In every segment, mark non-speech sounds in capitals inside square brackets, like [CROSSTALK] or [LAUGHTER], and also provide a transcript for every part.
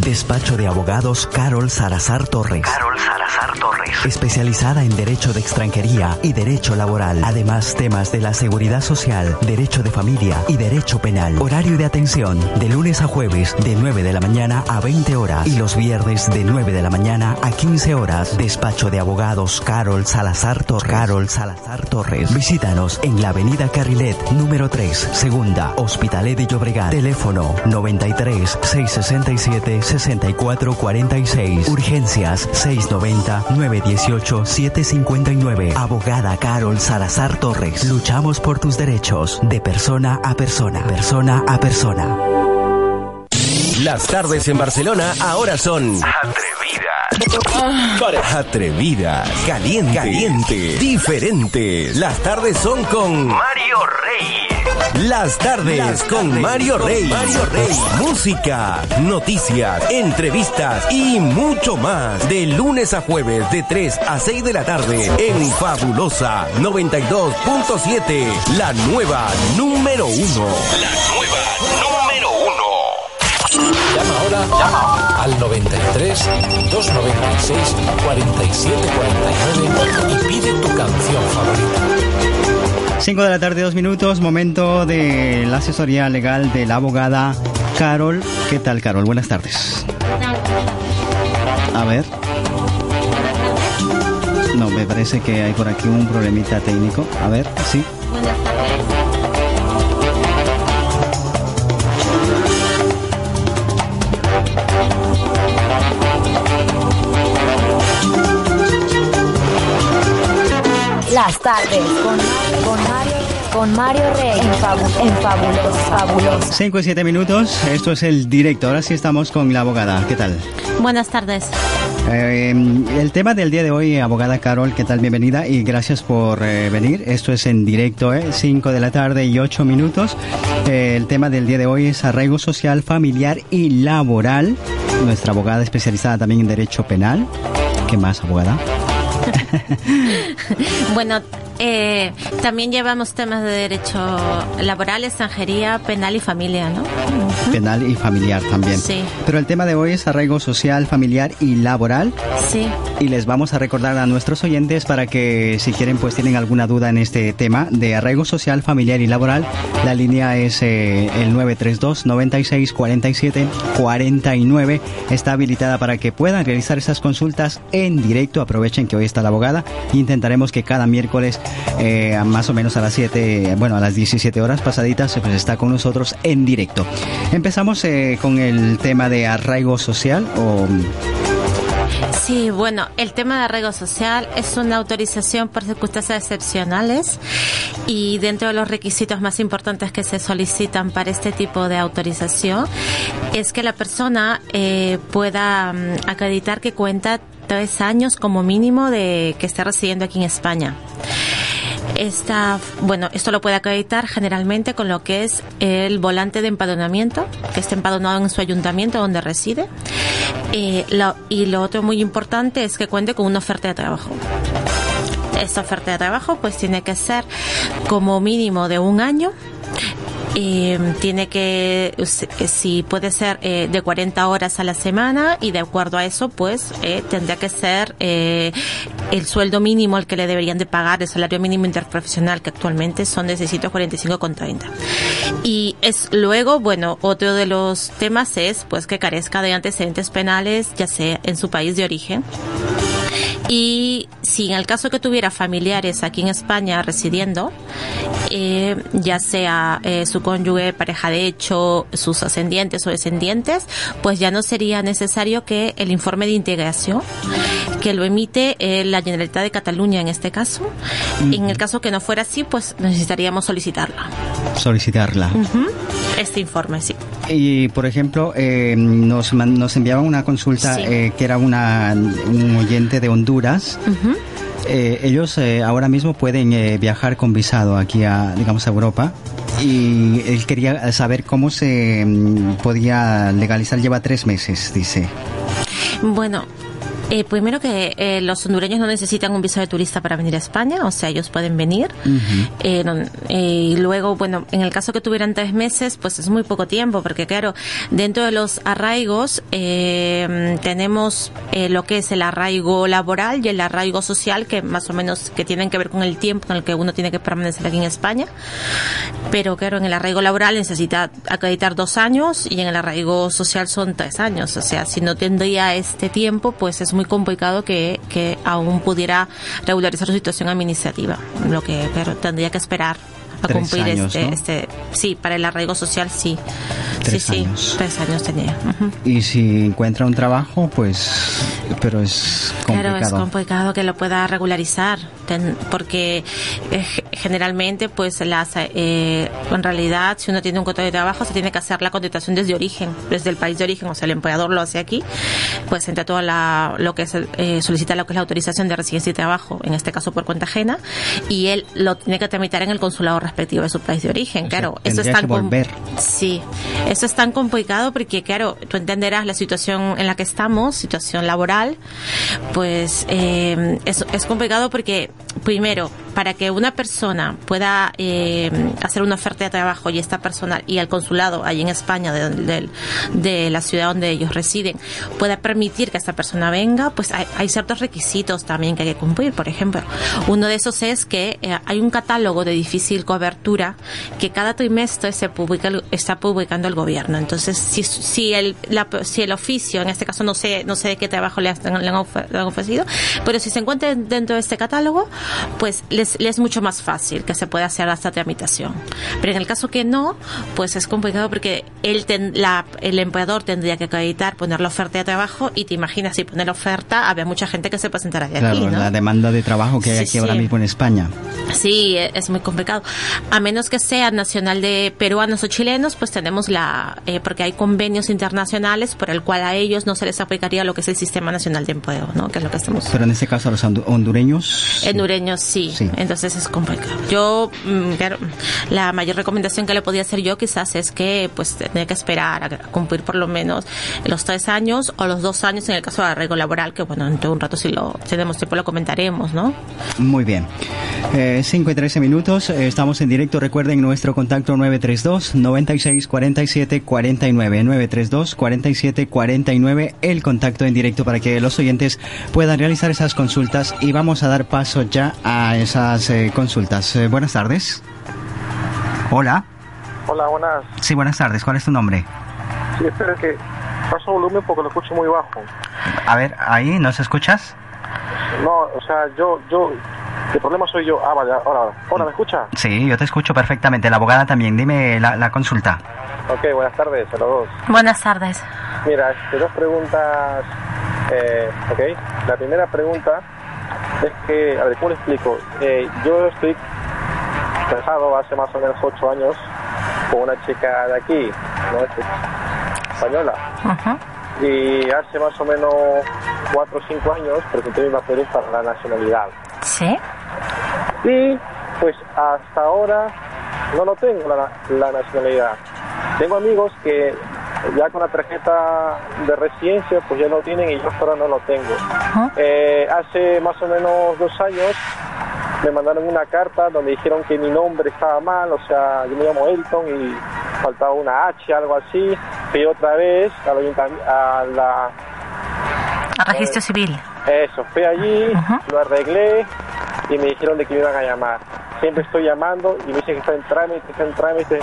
Despacho de abogados Carol Salazar Torres. Carol Salazar Torres. Especializada en Derecho de Extranjería y Derecho Laboral. Además, temas de la seguridad social, Derecho de Familia y Derecho Penal. Horario de atención de lunes a jueves de 9 de la mañana a 20 horas y los viernes de 9 de la mañana a 15 horas. Despacho de abogados Carol Salazar Torres. Carol Salazar Torres. Visítanos en la Avenida Carrilet, número 3, Segunda, Hospitalet de Llobregat. Teléfono 93 667 6446. Urgencias 690 918 759. Abogada Carol Salazar Torres. Luchamos por tus derechos de persona a persona. Persona a persona. Las tardes en Barcelona ahora son Atrevidas. atrevidas, caliente, caliente, diferentes. Las tardes son con Mario Rey. Las tardes con Mario Rey. Mario Rey. Música, noticias, entrevistas y mucho más. De lunes a jueves de 3 a 6 de la tarde en Fabulosa 92.7. La nueva número uno. La nueva número uno. Llama al 93 296 47 49 y pide tu canción favorita. 5 de la tarde, dos minutos, momento de la asesoría legal de la abogada Carol. ¿Qué tal, Carol? Buenas tardes. A ver. No, me parece que hay por aquí un problemita técnico. A ver, sí. Las tardes con, con Mario, con Mario Rey en, fabu- en fabuloso, fabuloso. 5 y 7 minutos, esto es el directo. Ahora sí estamos con la abogada. ¿Qué tal? Buenas tardes. Eh, el tema del día de hoy, abogada Carol, ¿qué tal? Bienvenida y gracias por eh, venir. Esto es en directo, ¿eh? 5 de la tarde y 8 minutos. Eh, el tema del día de hoy es arraigo social, familiar y laboral. Nuestra abogada especializada también en derecho penal. ¿Qué más, abogada? [LAUGHS] Bueno, eh, también llevamos temas de derecho laboral, extranjería, penal y familia, ¿no? Penal y familiar también. Sí. Pero el tema de hoy es arraigo social, familiar y laboral. Sí. Y les vamos a recordar a nuestros oyentes para que si quieren pues tienen alguna duda en este tema de arraigo social, familiar y laboral, la línea es eh, el 932 96 47 49. Está habilitada para que puedan realizar esas consultas en directo. Aprovechen que hoy está la abogada intentaremos que cada miércoles eh, más o menos a las 7, bueno, a las 17 horas pasaditas pues está con nosotros en directo. Empezamos eh, con el tema de arraigo social o Sí, bueno, el tema de arraigo social es una autorización por circunstancias excepcionales y dentro de los requisitos más importantes que se solicitan para este tipo de autorización es que la persona eh, pueda mm, acreditar que cuenta tres años como mínimo de que esté residiendo aquí en España. Esta, bueno, esto lo puede acreditar generalmente con lo que es el volante de empadronamiento, que esté empadronado en su ayuntamiento donde reside. Eh, y lo otro muy importante es que cuente con una oferta de trabajo. Esta oferta de trabajo pues tiene que ser como mínimo de un año. Eh, tiene que, eh, si puede ser eh, de 40 horas a la semana y de acuerdo a eso, pues eh, tendría que ser eh, el sueldo mínimo al que le deberían de pagar, el salario mínimo interprofesional, que actualmente son de 645,30. Y es luego, bueno, otro de los temas es pues que carezca de antecedentes penales, ya sea en su país de origen. Y si en el caso que tuviera familiares aquí en España residiendo, eh, ya sea eh, su cónyuge, pareja de hecho, sus ascendientes o descendientes, pues ya no sería necesario que el informe de integración, que lo emite eh, la Generalitat de Cataluña en este caso, en el caso que no fuera así, pues necesitaríamos solicitarla. solicitarla. Este informe, sí. Y por ejemplo, eh, nos, nos enviaban una consulta Sí. eh, que era una, un oyente de Honduras. Eh, ellos eh, ahora mismo pueden viajar con visado aquí a, digamos, a Europa. Y él quería saber cómo se mm, podía legalizar. Lleva tres meses, dice. Bueno, Eh, primero que eh, los hondureños no necesitan un visado de turista para venir a España, o sea, ellos pueden venir. Eh, no- eh, y luego, bueno, en el caso que tuvieran tres meses, pues es muy poco tiempo, porque claro, dentro de los arraigos eh, tenemos eh, lo que es el arraigo laboral y el arraigo social, que más o menos que tienen que ver con el tiempo en el que uno tiene que permanecer aquí en España. Pero claro, en el arraigo laboral necesita acreditar dos años y en el arraigo social son tres años. O sea, si no tendría este tiempo, pues es muy complicado que, que aún pudiera regularizar su situación administrativa. Lo que claro, tendría que esperar a Tres cumplir años, este, ¿no? este, sí, para el arraigo social sí. Tres sí, años. sí, tres años tenía. Ujú. Y si encuentra un trabajo, pues, pero es complicado. Claro, es complicado que lo pueda regularizar, ten- porque eh, ge- generalmente, pues, las, eh, en realidad, si uno tiene un contrato de trabajo, se tiene que hacer la contratación desde origen, desde el país de origen, o sea, el empleador lo hace aquí, pues, entre todo la, lo que es, eh, solicita lo que es la autorización de residencia y trabajo, en este caso por cuenta ajena, y él lo tiene que tramitar en el consulado respectivo de su país de origen, O sea, claro. Eso es tan volver. Sí, eso es tan complicado porque, claro, tú entenderás la situación en la que estamos, situación laboral, pues eh, es, es complicado porque, primero, para que una persona pueda eh, hacer una oferta de trabajo y esta persona y el consulado allí en España, de, de- la ciudad donde ellos residen, pueda permitir que esta persona venga, pues hay, hay ciertos requisitos también que hay que cumplir. Por ejemplo, uno de esos es que eh, hay un catálogo de difícil cobertura que cada trimestre se publica, está publicando el gobierno. Entonces, si, si, el, la- si el oficio, en este caso no sé, no sé de qué trabajo le, han- le han ofrecido, pero si se encuentra dentro de este catálogo, pues les, les es mucho más fácil que se pueda hacer esta tramitación. Pero en el caso que no, pues es complicado porque él ten- la- el empleador tendría que acreditar, poner la oferta de trabajo y te imaginas si poner la oferta, había mucha gente que se presentará de Claro, aquí, ¿no? la demanda de trabajo que hay Sí, aquí ahora mismo en España. Sí, e- es muy complicado. A menos que sea nacional de peruanos o chilenos, pues tenemos la, eh, porque hay convenios internacionales por el cual a ellos no se les aplicaría lo que es el Sistema Nacional de Empleo, ¿no? Que es lo que estamos Pero en este caso a los hondu- hondureños... Hondureños sí. Sí. Entonces es complicado. Yo, mm, claro, la mayor recomendación que le podía hacer yo quizás es que pues tenía que esperar a cumplir por lo menos los tres años o los dos años en el caso de arreglo laboral, que bueno, dentro de un rato si lo tenemos tiempo lo comentaremos, ¿no? Muy bien. 5 y 13 minutos, eh, estamos en directo. Recuerden nuestro contacto 932 96 47 49 932 47 49 el contacto en directo para que los oyentes puedan realizar esas consultas y vamos a dar paso ya a esas eh, consultas. Eh, buenas tardes. Hola. Hola, buenas. Sí, buenas tardes. ¿Cuál es tu nombre? Sí, espera que paso volumen porque lo escucho muy bajo. A ver, ahí, ¿nos escuchas? No, o sea, yo, yo, el problema soy yo. Ah, vale, ahora, ahora, ¿me escucha? Sí, yo te escucho perfectamente. La abogada también. Dime la, la consulta. Ok, buenas tardes a los dos. Buenas tardes. Mira, este, dos preguntas. Eh, ok, la primera pregunta es que, a ver, ¿cómo le explico? Eh, yo estoy casado hace más o menos ocho años con una chica de aquí, ¿no? Es española. Y hace más o menos cuatro o cinco años presenté mis papeles para la nacionalidad. Sí. Y pues hasta ahora no lo tengo la, la nacionalidad. Tengo amigos que ya con la tarjeta de residencia pues ya lo tienen y yo hasta ahora no lo tengo. Eh, hace más o menos dos años me mandaron una carta donde dijeron que mi nombre estaba mal, o sea, yo me llamo Elton y faltaba una H, algo así. Fui otra vez al ayuntami- a la A registro civil. eso, fui allí, lo arreglé y me dijeron de que me iban a llamar. Siempre estoy llamando y me dicen que está en trámite, está en trámite,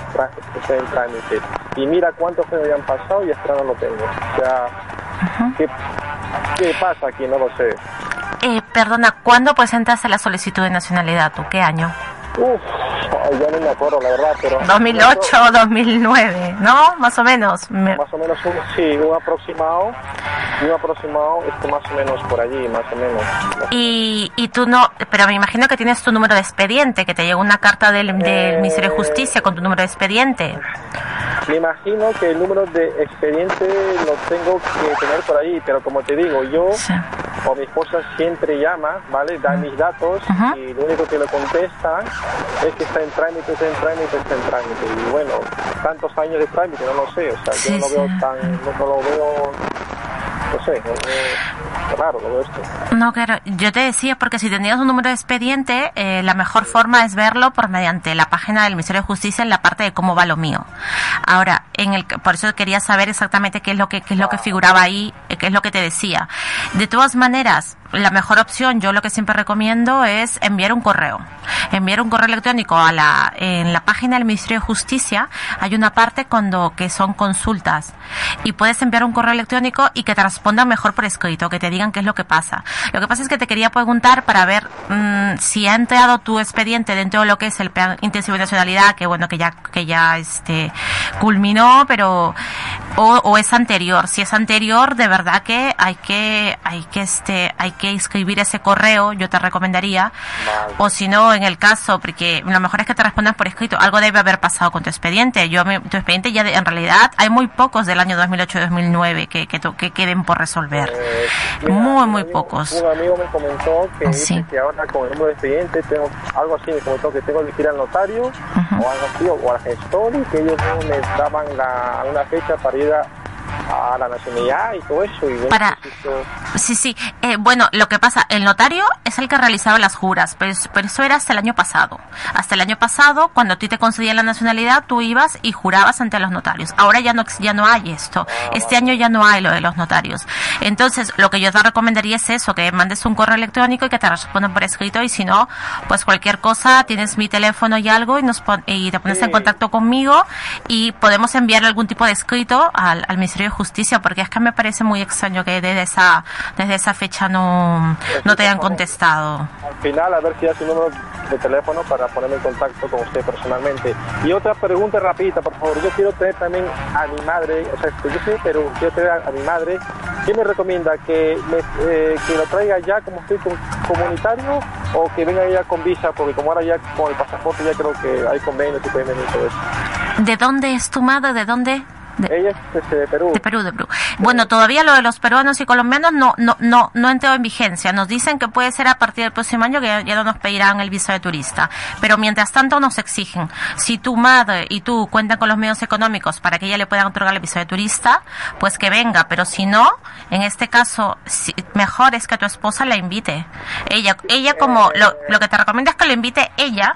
está en trámite. Y mira cuántos años ya han pasado y hasta no lo tengo. O sea, ¿qué, qué pasa aquí? No lo sé. Eh, perdona, ¿cuándo presentaste la solicitud de nacionalidad tú? ¿Qué año? Uf, ya no me acuerdo la verdad, pero... 2008 o 2009, ¿no? Más o menos. Me- Más o menos, un, sí, un aproximado, un aproximado, esto más o menos por allí, más o menos. Y, y tú no, pero me imagino que tienes tu número de expediente, que te llegó una carta del, del Ministerio de Justicia con tu número de expediente. Me imagino que el número de expediente lo tengo que tener por ahí, pero como te digo, yo o mi esposa siempre llama, ¿vale? Da mis datos y lo único que le contesta es que está en trámite, está en trámite, está en trámite. Y bueno, tantos años de trámite, no lo sé, o sea, Sí, yo no sí. lo veo tan, no, no lo veo, no sé. todo esto. No, claro, yo te decía, porque si tenías un número de expediente, eh, la mejor forma es verlo por mediante la página del Ministerio de Justicia en la parte de cómo va lo mío. Ahora, en el, por eso quería saber exactamente qué es lo que, qué es lo que figuraba ahí, eh, qué es lo que te decía. De todas maneras, la mejor opción, yo lo que siempre recomiendo es enviar un correo. Enviar un correo electrónico a la, en la página del Ministerio de Justicia hay una parte cuando, que son consultas. Y puedes enviar un correo electrónico y que te respondan mejor por escrito, que te digan qué es lo que pasa. Lo que pasa es que te quería preguntar para ver mm, si ha entrado tu expediente dentro de lo que es el plan intensivo de nacionalidad, que bueno, que ya, que ya este, culminó, pero, o, o es anterior. Si es anterior, de verdad que hay que, hay que este, hay que escribir ese correo, yo te recomendaría. O si no, en el caso, porque lo mejor es que te respondan por escrito, algo debe haber pasado con tu expediente. Yo, mi- tu expediente ya, de- en realidad, hay muy pocos del año 2008-2009 que, que, que queden por resolver. Eh, mira, Muy, muy amigo- pocos. Un amigo me comentó que, Ah, dice sí. que ahora con el número de expediente tengo algo así, me comentó que tengo que ir al notario Ujú. o algo así, o al gestor y que ellos me daban la, una fecha para ir a, a la nacionalidad y todo eso. Y Para- Sí, sí. Eh, bueno, lo que pasa, el notario es el que realizaba las juras, pero, pero eso era hasta el año pasado. Hasta el año pasado, cuando a ti te concedían la nacionalidad, tú ibas y jurabas ante los notarios. Ahora ya no, ya no hay esto. Este año ya no hay lo de los notarios. Entonces, lo que yo te recomendaría es eso, que mandes un correo electrónico y que te respondan por escrito y si no, pues cualquier cosa, tienes mi teléfono y algo y, nos pon- y te pones en contacto conmigo y podemos enviar algún tipo de escrito al, al Ministerio de Justicia porque es que me parece muy extraño que desde esa, desde esa fecha no, no te hayan contestado. al final a ver si da su número de teléfono para ponerme en contacto con usted personalmente. Y otra pregunta rapidita, por favor. Yo quiero tener también a mi madre, o sea, yo soy de Perú, quiero tener a, a mi madre. ¿Qué me recomienda? ¿Que, me, eh, ¿Que lo traiga ya como estoy com- comunitario o que venga ya con visa? Porque como ahora ya con el pasaporte ya creo que hay convenios y pueden venir todo eso. ¿De dónde es tu madre? ¿De dónde? De, Ella es este, de Perú. de Perú, de Perú. Bueno, todavía lo de los peruanos y colombianos no, no, no, no entró en vigencia. Nos dicen que puede ser a partir del próximo año que ya, ya no nos pedirán el visa de turista. Pero mientras tanto nos exigen. Si tu madre y tú cuentan con los medios económicos para que ella le puedan otorgar el visa de turista, pues que venga. Pero si no, en este caso, si- mejor es que tu esposa la invite. Ella, ella como, lo, lo que te recomiendo es que lo invite ella.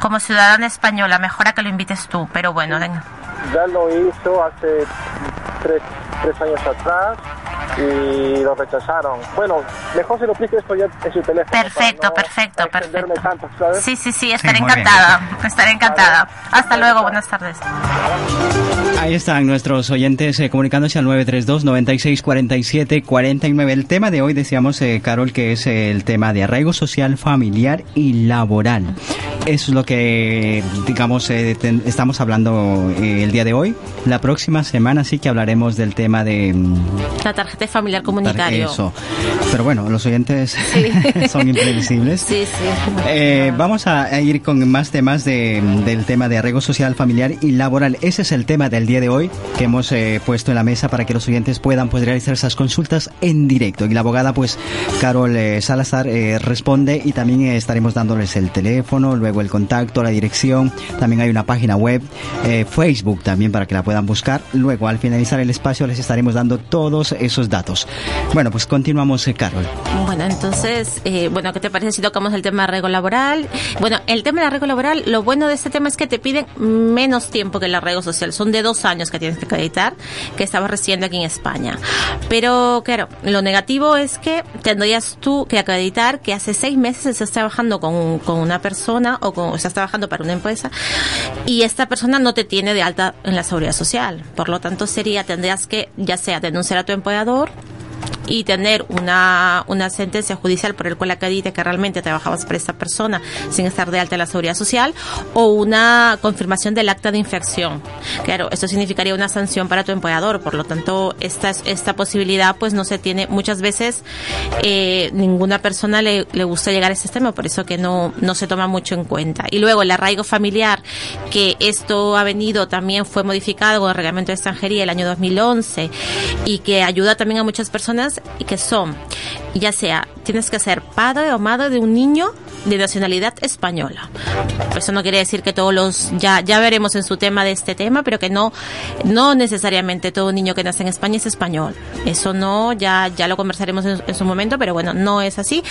Como ciudadana española, mejor a que lo invites tú, pero bueno, venga. Ya lo hizo hace tres, tres años atrás y lo rechazaron. Bueno, mejor se lo explique esto ya en su teléfono. Perfecto, no perfecto, perfecto. tanto, ¿sabes? Sí, sí, sí, estaré muy bien. encantada. Estaré encantada. Hasta luego, buenas tardes. Ahí están nuestros oyentes eh, comunicándose al 932 96 47 49. El tema de hoy decíamos, eh, Carol, que es eh, el tema de arraigo social, familiar y laboral. Eso es lo que, digamos, eh, ten- estamos hablando eh, el día de hoy. La próxima semana sí que hablaremos del tema de... mm, La tarjeta familiar comunitario. Eso. Pero bueno, los oyentes [LAUGHS] son imprevisibles. Sí, sí. Eh, vamos a, ir con más temas de- del tema de arraigo social, familiar y laboral. Ese es el tema del día de hoy que hemos eh, puesto en la mesa para que los oyentes puedan pues, realizar esas consultas en directo. Y la abogada, pues, Carol eh, Salazar, responde y también estaremos dándoles el teléfono, luego el contacto, la dirección. También hay una página web, Facebook también para que la puedan buscar. Luego, al finalizar el espacio, les estaremos dando todos esos datos. Bueno, pues continuamos, eh, Carol. Bueno, entonces, eh, bueno, ¿qué te parece si tocamos el tema de arraigo laboral? Bueno, el tema de arraigo laboral, lo bueno de este tema es que te piden menos tiempo que el arraigo social. Son de dos años que tienes que acreditar que estabas residiendo aquí en España. Pero, claro, lo negativo es que tendrías tú que acreditar que hace seis meses estás trabajando con, con una persona o, con, o estás trabajando para una empresa y esta persona no te tiene de alta en la seguridad social. Por lo tanto, sería, tendrías que, ya sea denunciar a tu empleador favor y tener una, una sentencia judicial por el cual acredite que realmente trabajabas para esta persona sin estar de alta en la seguridad social o una confirmación del acta de infracción. Claro, esto significaría una sanción para tu empleador, por lo tanto, esta, esta posibilidad pues no se tiene muchas veces, eh, ninguna persona le, le gusta llegar a este tema, por eso que no, no se toma mucho en cuenta. Y luego el arraigo familiar, que esto ha venido, también fue modificado con el reglamento de extranjería el año 2011 y que ayuda también a muchas personas y que son, ya sea, tienes que ser padre o madre de un niño de nacionalidad española. Eso no quiere decir que todos los, ya, ya veremos en su tema de este tema, pero que no, no necesariamente todo niño que nace en España es español. Eso no, ya, ya lo conversaremos en, su momento, pero bueno, no es así.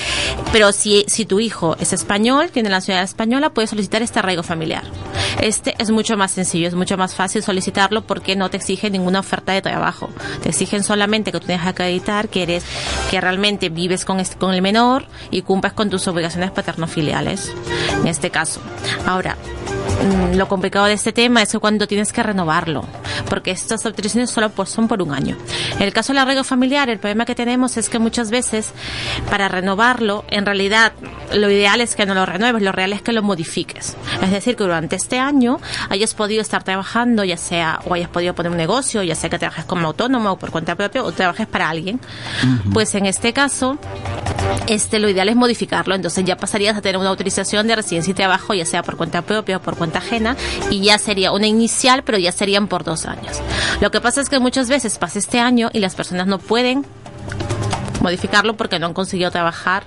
Pero si, si tu hijo es español, tiene la nacionalidad española, puede solicitar este arraigo familiar. Este es mucho más sencillo, es mucho más fácil solicitarlo porque no te exige ninguna oferta de trabajo. Te exigen solamente que tú tengas que acreditar que eres, que realmente vives con, este- con el menor y cumplas con tus obligaciones paterno-filiales. En este caso. Ahora, lo complicado de este tema es que cuando tienes que renovarlo, porque estas autorizaciones solo por- son por un año. En el caso del arraigo familiar, el problema que tenemos es que muchas veces para renovarlo, en realidad lo ideal es que no lo renueves, lo real es que lo modifiques. Es decir, que durante este año hayas podido estar trabajando, ya sea o hayas podido poner un negocio, ya sea que trabajes como autónomo o por cuenta propia o trabajes para alguien. Pues en este caso, este lo ideal es modificarlo, entonces ya pasarías a tener una autorización de residencia y trabajo, ya sea por cuenta propia o por cuenta ajena, y ya sería una inicial, pero ya serían por dos años. Lo que pasa es que muchas veces pasa este año y las personas no pueden modificarlo porque no han conseguido trabajar,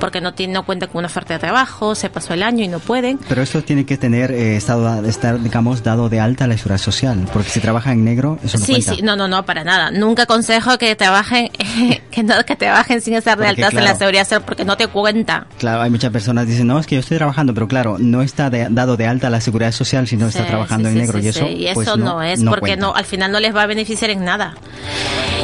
porque no tienen no cuentan con una oferta de trabajo, se pasó el año y no pueden. Pero esto tiene que tener eh, estado, estar, digamos, dado de alta la seguridad social, porque si trabaja en negro, eso no Sí, cuenta. sí, no, no, no, para nada. Nunca aconsejo que trabajen, [LAUGHS] que no, que trabajen sin estar de Porque, altas en la claro. seguridad social porque no te cuenta. Claro, hay muchas personas que dicen, no, es que yo estoy trabajando, pero claro, no está de- dado de alta la seguridad social si no está Sí, trabajando sí, en negro. sí, y eso. Y pues, eso no, es porque cuenta. no, al final no les va a beneficiar en nada.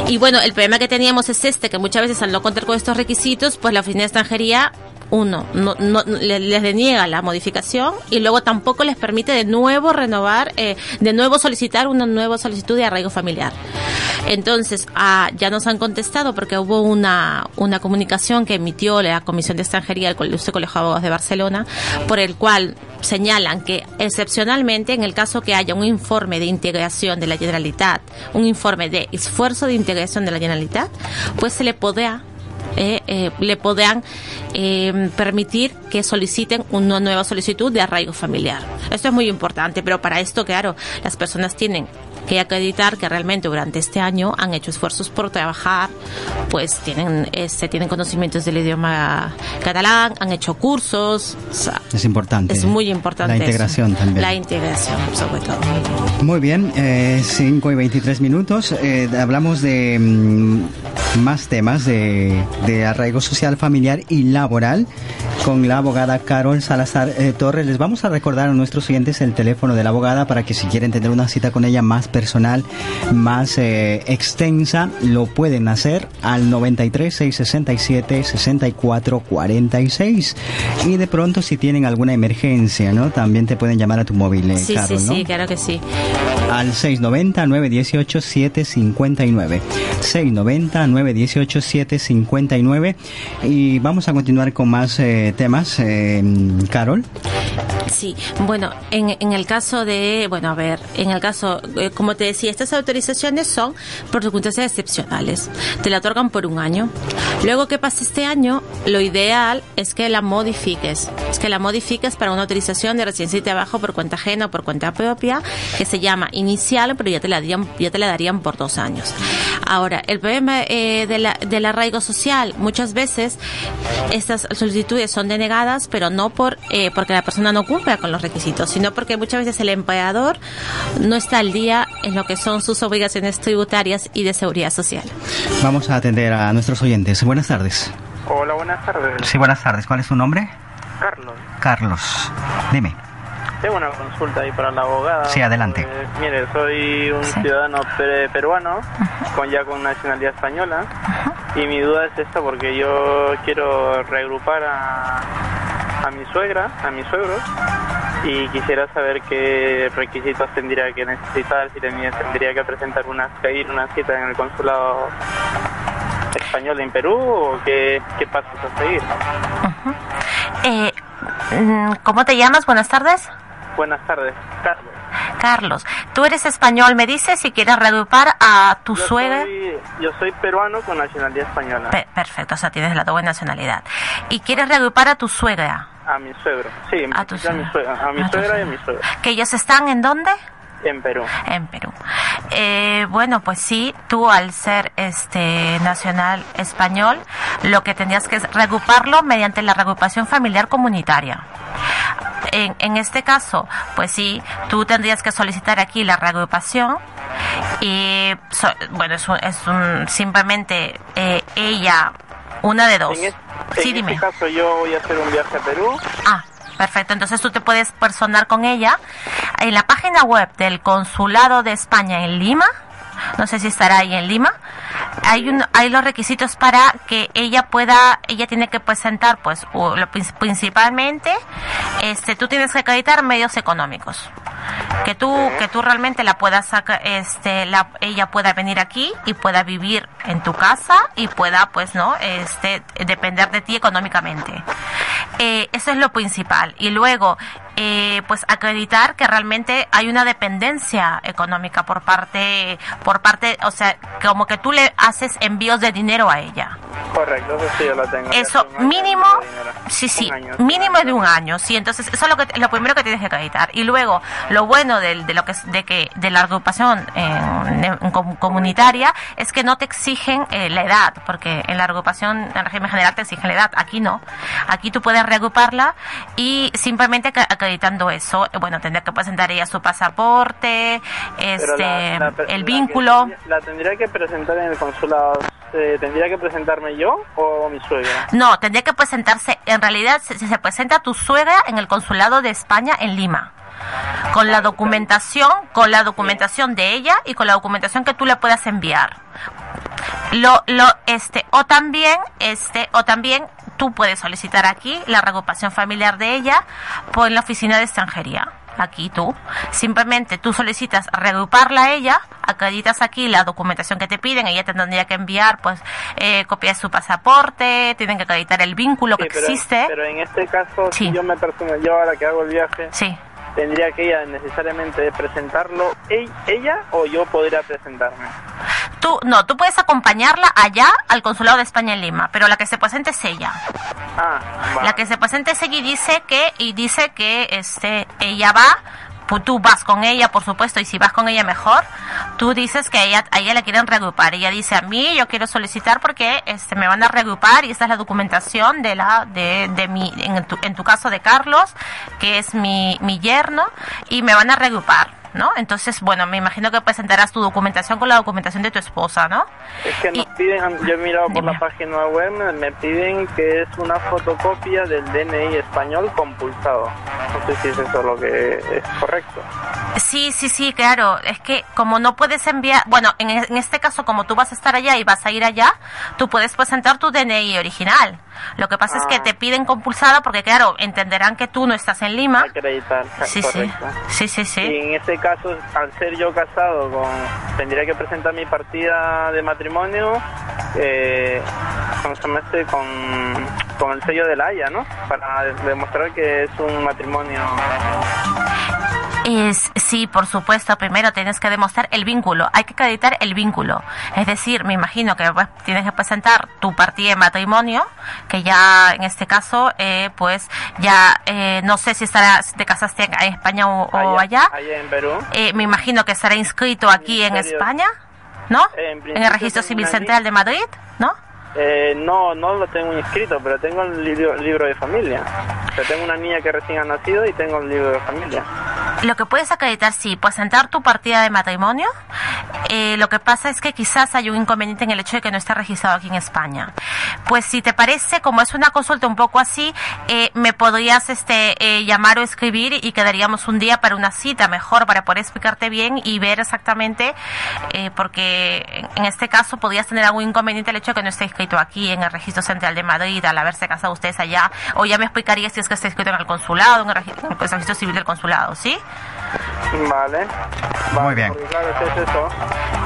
Y bueno, el problema que teníamos es este, que muchas veces al no contar con estos requisitos, pues la oficina de extranjería uno, no, no, le- les deniega la modificación y luego tampoco les permite de nuevo renovar, eh, de nuevo solicitar una nueva solicitud de arraigo familiar. Entonces, ah, ya nos han contestado porque hubo una, una comunicación que emitió la Comisión de Extranjería del Colegio de Abogados de Barcelona, por el cual señalan que excepcionalmente en el caso que haya un informe de integración de la Generalitat, un informe de esfuerzo de integración de la Generalitat, pues se le podrá eh, eh, le podrán eh, permitir que soliciten una nueva solicitud de arraigo familiar. Esto es muy importante, pero para esto, claro, las personas tienen que acreditar que realmente durante este año han hecho esfuerzos por trabajar, pues tienen, este, tienen conocimientos del idioma catalán, han hecho cursos, o sea, Es importante. es muy importante. La integración eso. también. La integración, sobre todo. Muy bien, 5 y 23 minutos. Eh, hablamos de mm, más temas de, de arraigo social, familiar y laboral con la abogada Carol Salazar eh, Torres. Les vamos a recordar a nuestros oyentes el teléfono de la abogada para que si quieren tener una cita con ella más personal, más eh, extensa, lo pueden hacer al 93 667 64 46. Y de pronto si tienen alguna emergencia, ¿no? También te pueden llamar a tu móvil, eh, Sí, Carol, sí, ¿no? sí, claro que sí. al 690-918-759. 690-918-759. Y vamos a continuar con más eh, temas. Eh, Carol. Sí, bueno, en, en el caso de, bueno, a ver, en el caso, eh, como te decía, estas autorizaciones son por circunstancias excepcionales. Te la otorgan por un año. Luego que pase este año, lo ideal es que la modifiques. Es que la modifiques para una autorización de residencia y trabajo por cuenta ajena o por cuenta propia, que se llama inicial, pero ya te la darían, ya te la darían por dos años. Ahora, el problema eh, de la- del arraigo social, muchas veces estas solicitudes son denegadas, pero no por eh, porque la persona no cumpla con los requisitos, sino porque muchas veces el empleador no está al día en lo que son sus obligaciones tributarias y de seguridad social. Vamos a atender a nuestros oyentes. Buenas tardes. Hola, buenas tardes. Sí, buenas tardes. ¿Cuál es su nombre? Carlos, Carlos. Dime. tengo una consulta ahí para la abogada. Sí, adelante. Eh, mire, soy un Sí. ciudadano pe- peruano con ya con nacionalidad española y mi duda es esta porque yo quiero reagrupar a, a mi suegra, a mis suegros y quisiera saber qué requisitos tendría que necesitar, si tenía- tendría que presentar una, ir una cita en el consulado español en Perú o qué, qué pasos a seguir. Eh, mm, ¿Cómo te llamas? Buenas tardes. Buenas tardes, Carlos. Carlos, tú eres español, me dices si quieres reagrupar a tu Yo suegra. soy, yo soy peruano con nacionalidad española. Pe- perfecto, o sea, tienes la doble nacionalidad. ¿Y quieres reagrupar a tu suegra? A mi suegro. Sí, A tu a mi suegra. a mi A suegra y a mi suegro. ¿Que ellos están en dónde? En Perú. En Perú. Eh, bueno, pues sí, tú al ser este nacional español, lo que tendrías que es reagruparlo mediante la reagrupación familiar comunitaria. En, en este caso, pues sí, tú tendrías que solicitar aquí la reagrupación y so- bueno, es, un- es un- simplemente eh, ella, una de dos. En, es- sí, en dime. este caso yo voy a hacer un viaje a Perú. Ah, perfecto. Entonces tú te puedes personar con ella en la página web del Consulado de España en Lima. No sé si estará ahí en Lima. Hay un, hay los requisitos para que ella pueda, ella tiene que presentar, pues, u- lo prin- principalmente, este, tú tienes que acreditar medios económicos. Que tú que tú realmente la puedas este la ella pueda venir aquí y pueda vivir en tu casa y pueda pues no este depender de ti económicamente. Eh, eso es lo principal. Y luego eh, pues acreditar que realmente hay una dependencia económica por parte por parte o sea como que tú le haces envíos de dinero a ella Correcto, eso sí yo lo tengo. eso mínimo, sí, sí, año, mínimo un de un año. sí. Entonces eso es lo que lo primero que tienes que acreditar. Y luego lo bueno del- de, lo que es- de que de la agrupación com- comunitaria es que no te exigen eh, la edad, porque en la agrupación en régimen general te exigen la edad. Aquí no. Aquí tú puedes reagruparla y simplemente acre- acreditando eso, eh, bueno, tendrá que presentar ella su pasaporte, este, la- la el la vínculo. ¿La tendría que presentar en el consulado? Eh, ¿Tendría que presentarme yo o mi suegra? No, tendría que presentarse, en realidad se, se presenta tu suegra en el consulado de España en Lima. Con la documentación, con la documentación de ella y con la documentación que tú le puedas enviar. Lo, lo, este, o también, este, o también tú puedes solicitar aquí la reagrupación familiar de ella por la oficina de extranjería. Aquí tú. Simplemente tú solicitas reagruparla a ella, acreditas aquí la documentación que te piden, ella te tendría que enviar pues eh, copia de su pasaporte, tienen que acreditar el vínculo Sí, que pero, existe. pero en este caso, Sí. si yo me personal, yo ahora que hago el viaje, Sí. ¿Tendría que ella necesariamente presentarlo e- ella o yo podría presentarme? Tú, no, tú puedes acompañarla allá al consulado de España en Lima, pero la que se presente es ella. Ah, va. La que se presente es ella y dice que, y dice que este, ella va, tú vas con ella, por supuesto, y si vas con ella mejor, tú dices que a ella, a ella la quieren reagrupar. Ella dice a mí, yo quiero solicitar porque este, me van a reagrupar y esta es la documentación de la, de, de mi, en tu, caso de Carlos, que es mi, mi yerno, y me van a reagrupar. ¿No? Entonces, bueno, me imagino que presentarás tu documentación con la documentación de tu esposa, ¿no? Es que nos Y- piden, yo he mirado por Dime. la página web, me- me piden que es una fotocopia del DNI español compulsado. No sé si es eso lo que es correcto. Sí, sí, sí, claro. Es que como no puedes enviar, bueno, en, en este caso como tú vas a estar allá y vas a ir allá, tú puedes presentar tu DNI original. Lo que pasa es que Ah. te piden compulsada porque, claro, entenderán que tú no estás en Lima. Acreditar, Sí, sí, correcto. sí, sí, Y sí. en este caso, al ser yo casado, con, tendría que presentar mi partida de matrimonio eh, ¿cómo se llama este? con, con el sello de la Haya, ¿no? Para de- demostrar que es un matrimonio. Es, sí, por supuesto, primero tienes que demostrar el vínculo, hay que acreditar el vínculo. Es decir, me imagino que pues, tienes que presentar tu partida de matrimonio, que ya en este caso, eh, pues ya eh, no sé si estará, si te casaste en España o, o allá. Allá en Perú. Eh, me imagino que estará inscrito aquí en. España, ¿no? En el Registro Civil Central de Madrid, ¿no? Eh, no, no lo tengo inscrito, pero tengo el libro, libro de familia. Tengo una niña que recién ha nacido y tengo el libro de familia. Lo que puedes acreditar, sí, presentar tu partida de matrimonio. Eh, lo que pasa es que quizás hay un inconveniente en el hecho de que no esté registrado aquí en España. Pues si te parece, como es una consulta un poco así, eh, me podrías este, eh, llamar o escribir y quedaríamos un día para una cita mejor para poder explicarte bien y ver exactamente, eh, porque en- en este caso podrías tener algún inconveniente el hecho de que no esté inscrito aquí en el Registro Central de Madrid al haberse casado ustedes allá, o ya me explicaría si es que está inscrito en el consulado, en el regi- en el registro civil del consulado, ¿sí? Vale. Muy Vale, bien. porque claro, es eso.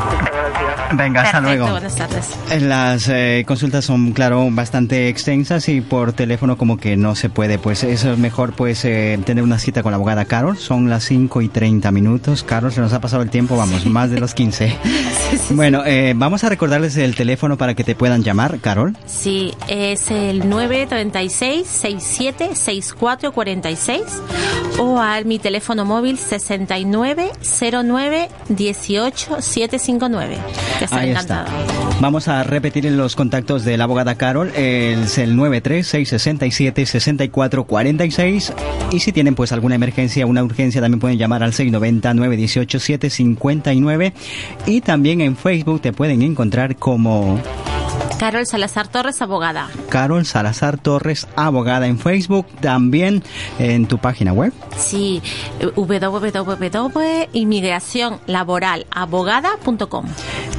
Muchas gracias. Venga, hasta Perfecto, luego. buenas tardes. Las eh, consultas son, claro, bastante extensas y por teléfono como que no se puede. Pues es mejor pues eh, tener una cita con la abogada Carol. Son las 5 y 30 minutos. Carol, se nos ha pasado el tiempo, vamos, más de los 15. [LAUGHS] Bueno, eh, vamos a recordarles el teléfono para que te puedan llamar, Carol. Sí, es el 936-676446 o a mi teléfono móvil 99 09 18 759. Que estaré Ahí está. Vamos a repetir los contactos de la abogada Carol. Es el 93667-6446. Y si tienen pues alguna emergencia, una urgencia, también pueden llamar al 690-918-759. Y también en Facebook te pueden encontrar como Carol Salazar Torres, abogada. Carol Salazar Torres, abogada en Facebook. También en tu página web. Sí, www.inmigracionlaboralabogada.com.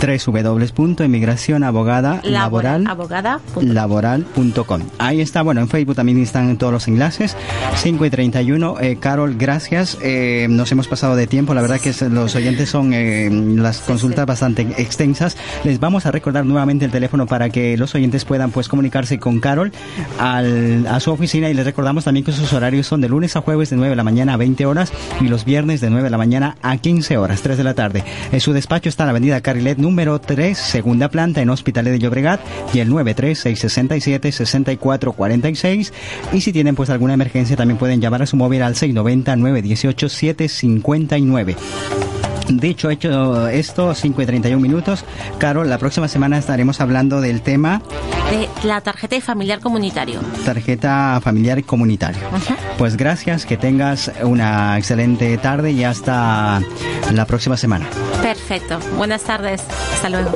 www.inmigracionabogada laboral Abogada. laboral.com. Ahí está, bueno, en Facebook también están todos los enlaces. 5 y 31. Eh, Carol, gracias. Eh, nos hemos pasado de tiempo. La verdad que los oyentes son eh, las consultas bastante extensas. Les vamos a recordar nuevamente el teléfono para que los oyentes puedan pues comunicarse con Carol a su oficina y les recordamos también que sus horarios son de lunes a jueves de 9 de la mañana a 20 horas y los viernes de 9 de la mañana a 15 horas, 3 de la tarde. En su despacho está la avenida Carilet número 3, segunda planta en Hospitalet de Llobregat y el 93667-6446 y si tienen pues alguna emergencia también pueden llamar a su móvil al 690-918-759. Dicho hecho esto, 5 y 31 minutos. Carol, la próxima semana estaremos hablando del tema De la tarjeta de familiar comunitario. tarjeta familiar comunitaria. Pues gracias, que tengas una excelente tarde y hasta la próxima semana. Perfecto. Buenas tardes. Hasta luego.